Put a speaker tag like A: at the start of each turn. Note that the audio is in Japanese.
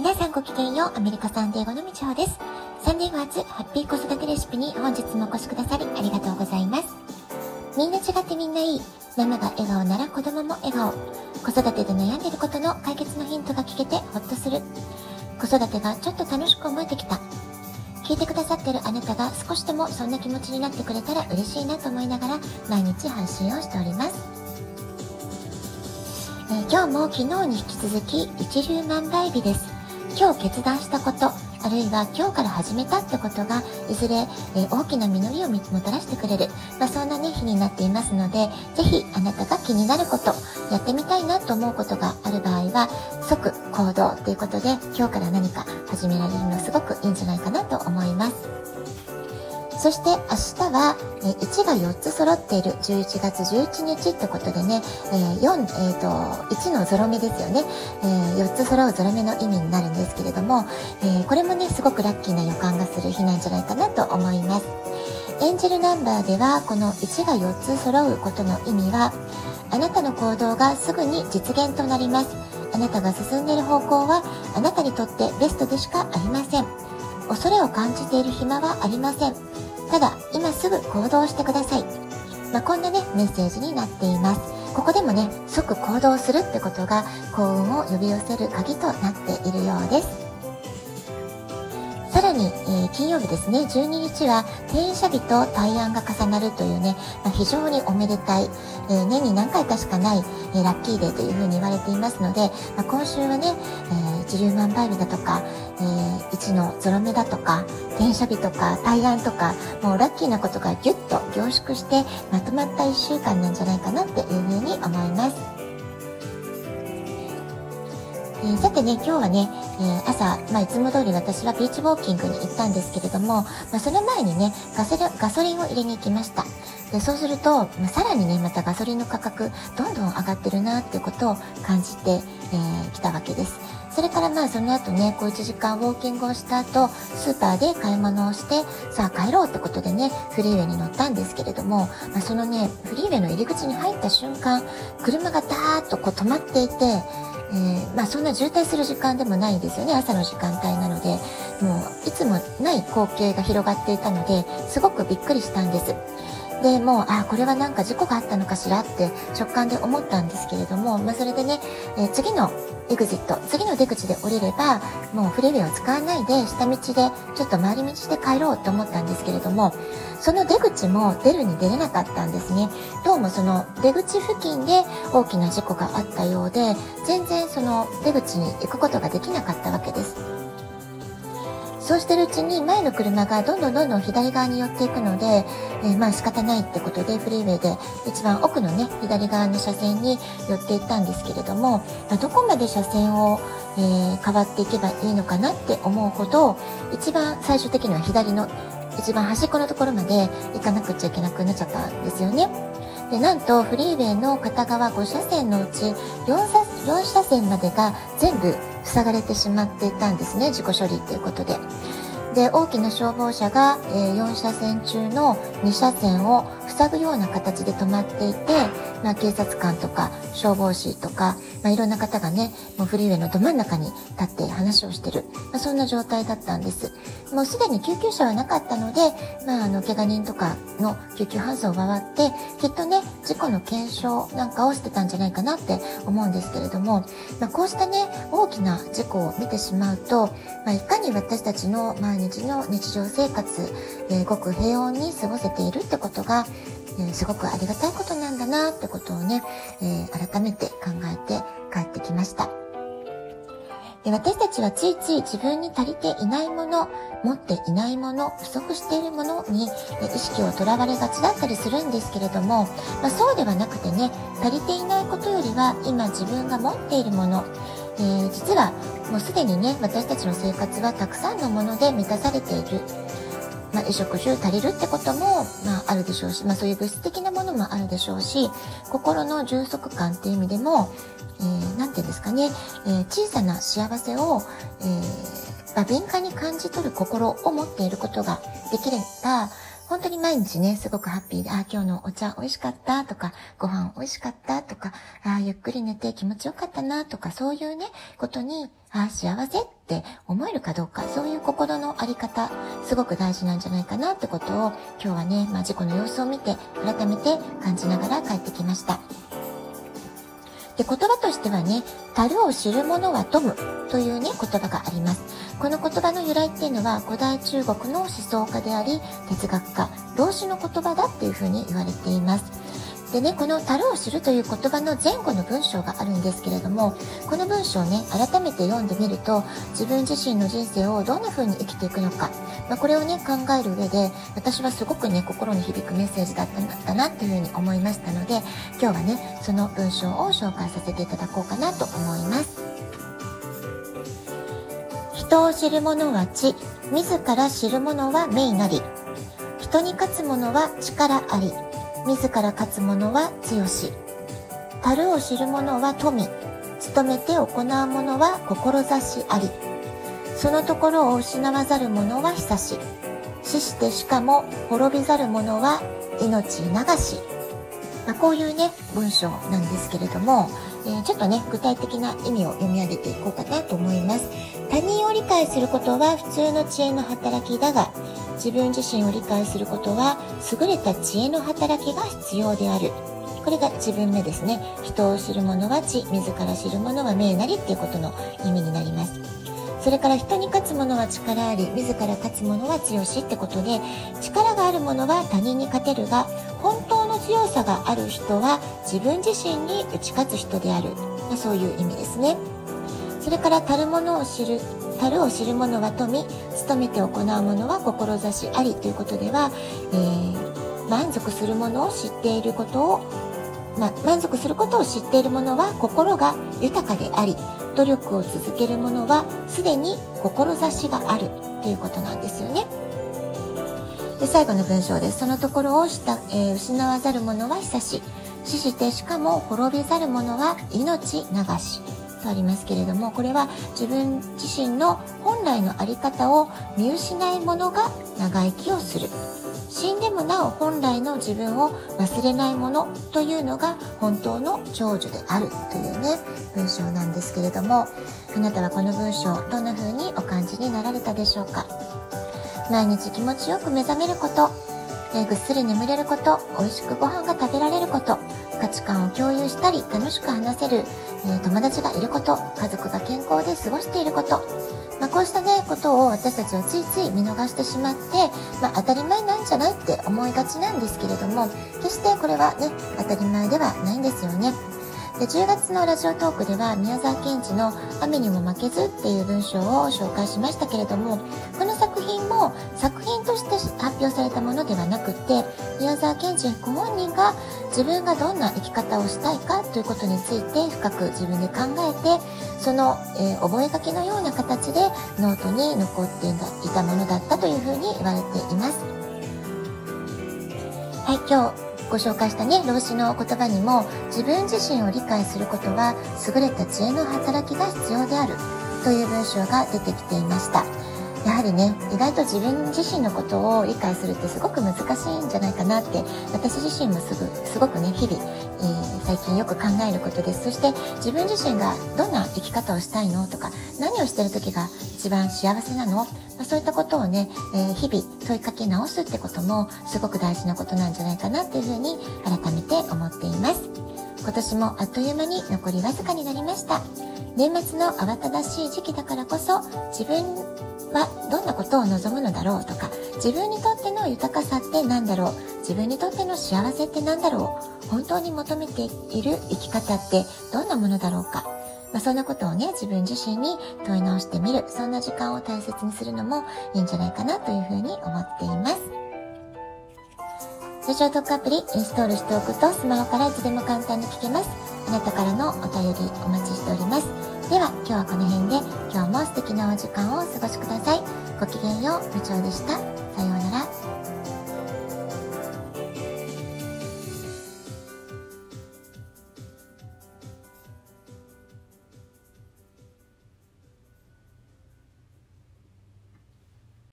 A: 皆さんごきげんよう、アメリカサンデーゴのみちほです。サンデーゴ初ハッピー子育てレシピに本日もお越しくださりありがとうございます。みんな違ってみんないい。ママが笑顔なら子供も笑顔。子育てで悩んでることの解決のヒントが聞けてほっとする。子育てがちょっと楽しく思えてきた。聞いてくださってるあなたが少しでもそんな気持ちになってくれたら嬉しいなと思いながら毎日配信をしております。えー、今日も昨日に引き続き一粒万倍日です。今日決断したこと、あるいは今日から始めたってことが、いずれ、え、大きな実りをもたらしてくれる、まあ、そんなね、日になっていますので、ぜひあなたが気になること、やってみたいなと思うことがある場合は、即行動ということで、今日から何か始められるのすごくいいんじゃないかなと思います。そして明日は、え1が4つ揃っている11月11日ってことでね、えー、4、えーと、1のゾロ目ですよね、えー、4つ揃うゾロ目の意味になるんですけれども、えー、これもね、すごくラッキーな予感がする日なんじゃないかなと思います。エンジェルナンバーでは、この1が4つ揃うことの意味は、あなたの行動がすぐに実現となります。あなたが進んでいる方向は、あなたにとってベストでしかありません。恐れを感じている暇はありません。ただ、今すぐ行動してください。まあ、こんなね、メッセージになっています。ここでもね、即行動するってことが幸運を呼び寄せる鍵となっているようです。金曜日ですね、12日は、転写日と大安が重なるというね、まあ、非常におめでたい、えー、年に何回かしかない、えー、ラッキーデーというふうに言われていますので、まあ、今週はね、え一粒万倍日だとか、え1のゾロ目だとか、転写日とか、大安とか、もうラッキーなことがギュッと凝縮してまとまった1週間なんじゃないかなっていうふうに思います。えー、さてね、今日はね、えー、朝、まあ、いつも通り私はビーチウォーキングに行ったんですけれども、まあ、その前にねガソリ、ンを入れに行きました。で、そうすると、まあ、さらにね、またガソリンの価格、どんどん上がってるなっていうことを感じて、えー、たわけです。それからまあその後ね、こう1時間ウォーキングをした後、スーパーで買い物をして、さあ帰ろうってことでね、フリーウェイに乗ったんですけれども、まあ、そのね、フリーウェイの入り口に入った瞬間、車がダーッとこう止まっていて、えー、まあ、そんな渋滞する時間でもないんですよね朝の時間帯なのでもういつもない光景が広がっていたのですごくびっくりしたんです。でもうあこれはなんか事故があったのかしらって直感で思ったんですけれども、まあ、それでね、えー、次のエグジット次の出口で降りればもうフレーウェイを使わないで下道でちょっと回り道して帰ろうと思ったんですけれどもその出口も出るに出れなかったんですね。どうもその出口付近で大きな事故があったようで全然その出口に行くことができなかったわけです。そうしてるうちに前の車がどんどんどんどん左側に寄っていくので、えー、まあ仕方ないってことでフリーウェイで一番奥のね、左側の車線に寄っていったんですけれども、まあ、どこまで車線を、えー、変わっていけばいいのかなって思うほど、一番最終的には左の一番端っこのところまで行かなくちゃいけなくなっちゃったんですよね。で、なんとフリーウェイの片側5車線のうち4車 ,4 車線までが全部塞がれてしまっていたんですね、事故処理ということで。で、大きな消防車が、え4車線中の2車線を塞ぐような形で止まっていて、まあ、警察官とか消防士とか、まあ、いろんな方がね、もうフリーウェイのど真ん中に立って話をしてる、まあ、そんな状態だったんです。もうすでに救急車はなかったので、まあ、あの、怪我人とかの救急搬送が終わって、きっとね、事故の検証なんかをしてたんじゃないかなって思うんですけれども、ま、こうしたね、大きな事故を見てしまうと、ま、いかに私たちの毎日の日常生活、えー、ごく平穏に過ごせているってことが、え、すごくありがたいことなんだなってことをね、えー、改めて考えて帰ってきました。で私たちはついつい自分に足りていないもの、持っていないもの、不足しているものに意識をとらわれがちだったりするんですけれども、まあ、そうではなくてね、足りていないことよりは今自分が持っているもの、えー、実はもうすでにね、私たちの生活はたくさんのもので満たされている。まあ、衣食住足りるってことも、まあ、あるでしょうし、まあ、そういう物質的なものもあるでしょうし、心の充足感っていう意味でも、えー、て言うんですかね、えー、小さな幸せを、えー、まあ、敏感に感じ取る心を持っていることができれば、本当に毎日ね、すごくハッピーで、あ、今日のお茶美味しかったとか、ご飯美味しかったとか、あ、ゆっくり寝て気持ちよかったなとか、そういうね、ことに、あ、幸せって思えるかどうか、そういう心のあり方、すごく大事なんじゃないかなってことを、今日はね、まあ、事故の様子を見て、改めて感じながら帰ってきました。で、言葉としてはね、樽を知る者は富むというね、言葉があります。この言葉の由来っていうのは古代中国の思想家であり、哲学家、老子の言葉だっていうふうに言われています。でね、この樽を知るという言葉の前後の文章があるんですけれども、この文章をね、改めて読んでみると、自分自身の人生をどんな風に生きていくのか、まあ、これをね、考える上で、私はすごくね、心に響くメッセージだったんだなっていう風に思いましたので、今日はね、その文章を紹介させていただこうかなと思います。人を知る者は知、自ら知る者は名なり。人に勝つ者は力あり。自ら勝つ者は強し。樽を知る者は富。努めて行う者は志あり。そのところを失わざる者は久し。死してしかも滅びざる者は命流し。まあ、こういうね、文章なんですけれども、えー、ちょっとね、具体的な意味を読み上げていこうかなと思います。他人を理解することは普通の知恵の働きだが、自分自身を理解することは優れた知恵の働きが必要である。これが自分目ですね。人を知る者は知、自ら知る者は命なりっていうことの意味になります。それから人に勝つ者は力あり、自ら勝つ者は強しってことで、力がある者は他人に勝てるが、本当の強さがある人は自分自身に打ち勝つ人であるま。そういう意味ですね。それから、足る者を知る樽を知る者は富、努めて行う者は志ありということでは、えー、満足するものを知っていることを、ま満足することを知っている者は心が豊かであり、努力を続ける者はすでに志があるということなんですよね。で最後の文章です。そのところをした、えー、失わざる者は久し、死してしかも滅びざる者は命流し。とありますけれどもこれは自分自身の本来の在り方を見失い者が長生きをする。死んでもなお本来の自分を忘れないものというのが本当の長寿であるというね文章なんですけれどもあなたはこの文章どんな風にお感じになられたでしょうか？毎日気持ちよく目覚めることぐっすり眠れること、美味しくご飯が食べられること、値観を共有したり楽しく話せる、えー、友達がいること、家族が健康で過ごしていること、まあ、こうしたね、ことを私たちはついつい見逃してしまって、まあ、当たり前なんじゃないって思いがちなんですけれども、決してこれはね、当たり前ではないんですよね。で10月のラジオトークでは宮沢賢治の「雨にも負けず」っていう文章を紹介しましたけれどもこの作も作品として発表されたものではなくて宮沢賢治ご本人が自分がどんな生き方をしたいかということについて深く自分で考えてその、えー、覚書のような形でノートに残っていたものだったというふうに言われています。はい、今日ご紹介したね、老子の言葉にも、自分自身を理解することは、優れた知恵の働きが必要である、という文章が出てきていました。やはりね、意外と自分自身のことを理解するってすごく難しいんじゃないかなって、私自身もすぐ、すごくね、日々、えー、最近よく考えることです。そして自分自身がどんな生き方をしたいのとか、何をしてる時が一番幸せなの？まあ、そういったことをね、えー、日々問いかけ直すってこともすごく大事なことなんじゃないかなっていうふうに改めて思っています。今年もあっという間に残りわずかになりました。年末の慌ただしい時期だからこそ自分はどんなことを望むのだろうとか自分にとっての豊かさって何だろう自分にとっての幸せって何だろう本当に求めている生き方ってどんなものだろうかまあ、そんなことをね、自分自身に問い直してみる、そんな時間を大切にするのもいいんじゃないかなというふうに思っています。ラジオトークアプリインストールしておくとスマホからいつでも簡単に聞けます。あなたからのお便りお待ちしております。では今日はこの辺で今日も素敵なお時間をお過ごしください。ごきげんよう、部長でした。